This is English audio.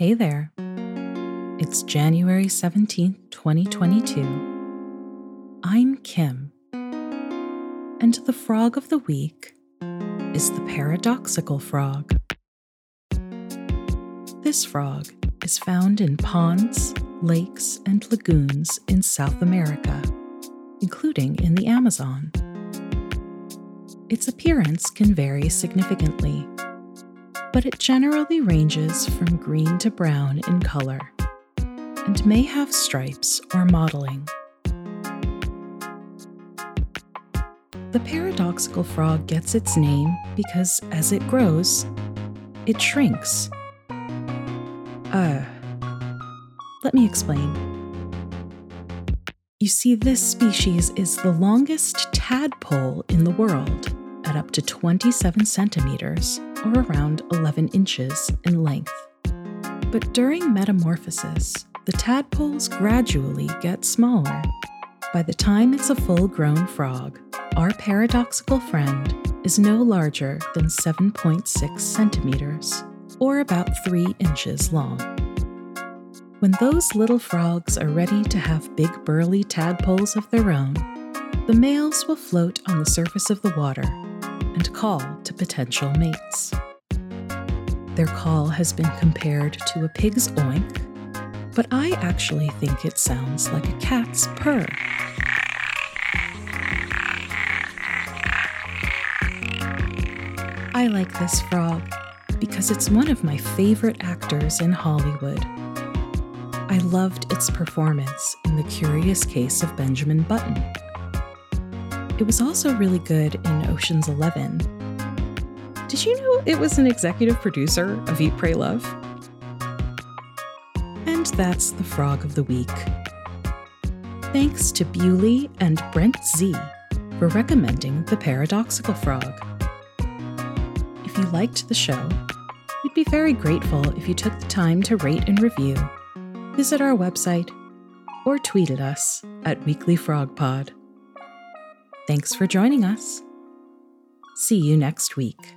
Hey there. It's January 17th, 2022. I'm Kim. And the frog of the week is the paradoxical frog. This frog is found in ponds, lakes, and lagoons in South America, including in the Amazon. Its appearance can vary significantly but it generally ranges from green to brown in color and may have stripes or mottling. The paradoxical frog gets its name because as it grows, it shrinks. Uh, let me explain. You see, this species is the longest tadpole in the world at up to 27 centimeters or around 11 inches in length. But during metamorphosis, the tadpoles gradually get smaller. By the time it's a full grown frog, our paradoxical friend is no larger than 7.6 centimeters, or about 3 inches long. When those little frogs are ready to have big burly tadpoles of their own, the males will float on the surface of the water and call to potential mates. Their call has been compared to a pig's oink, but I actually think it sounds like a cat's purr. I like this frog because it's one of my favorite actors in Hollywood. I loved its performance in The Curious Case of Benjamin Button it was also really good in Ocean's Eleven. Did you know it was an executive producer of Eat, Pray, Love? And that's the Frog of the Week. Thanks to Bewley and Brent Z for recommending the paradoxical frog. If you liked the show, we'd be very grateful if you took the time to rate and review, visit our website, or tweet at us at Weekly Frog Pod. Thanks for joining us. See you next week.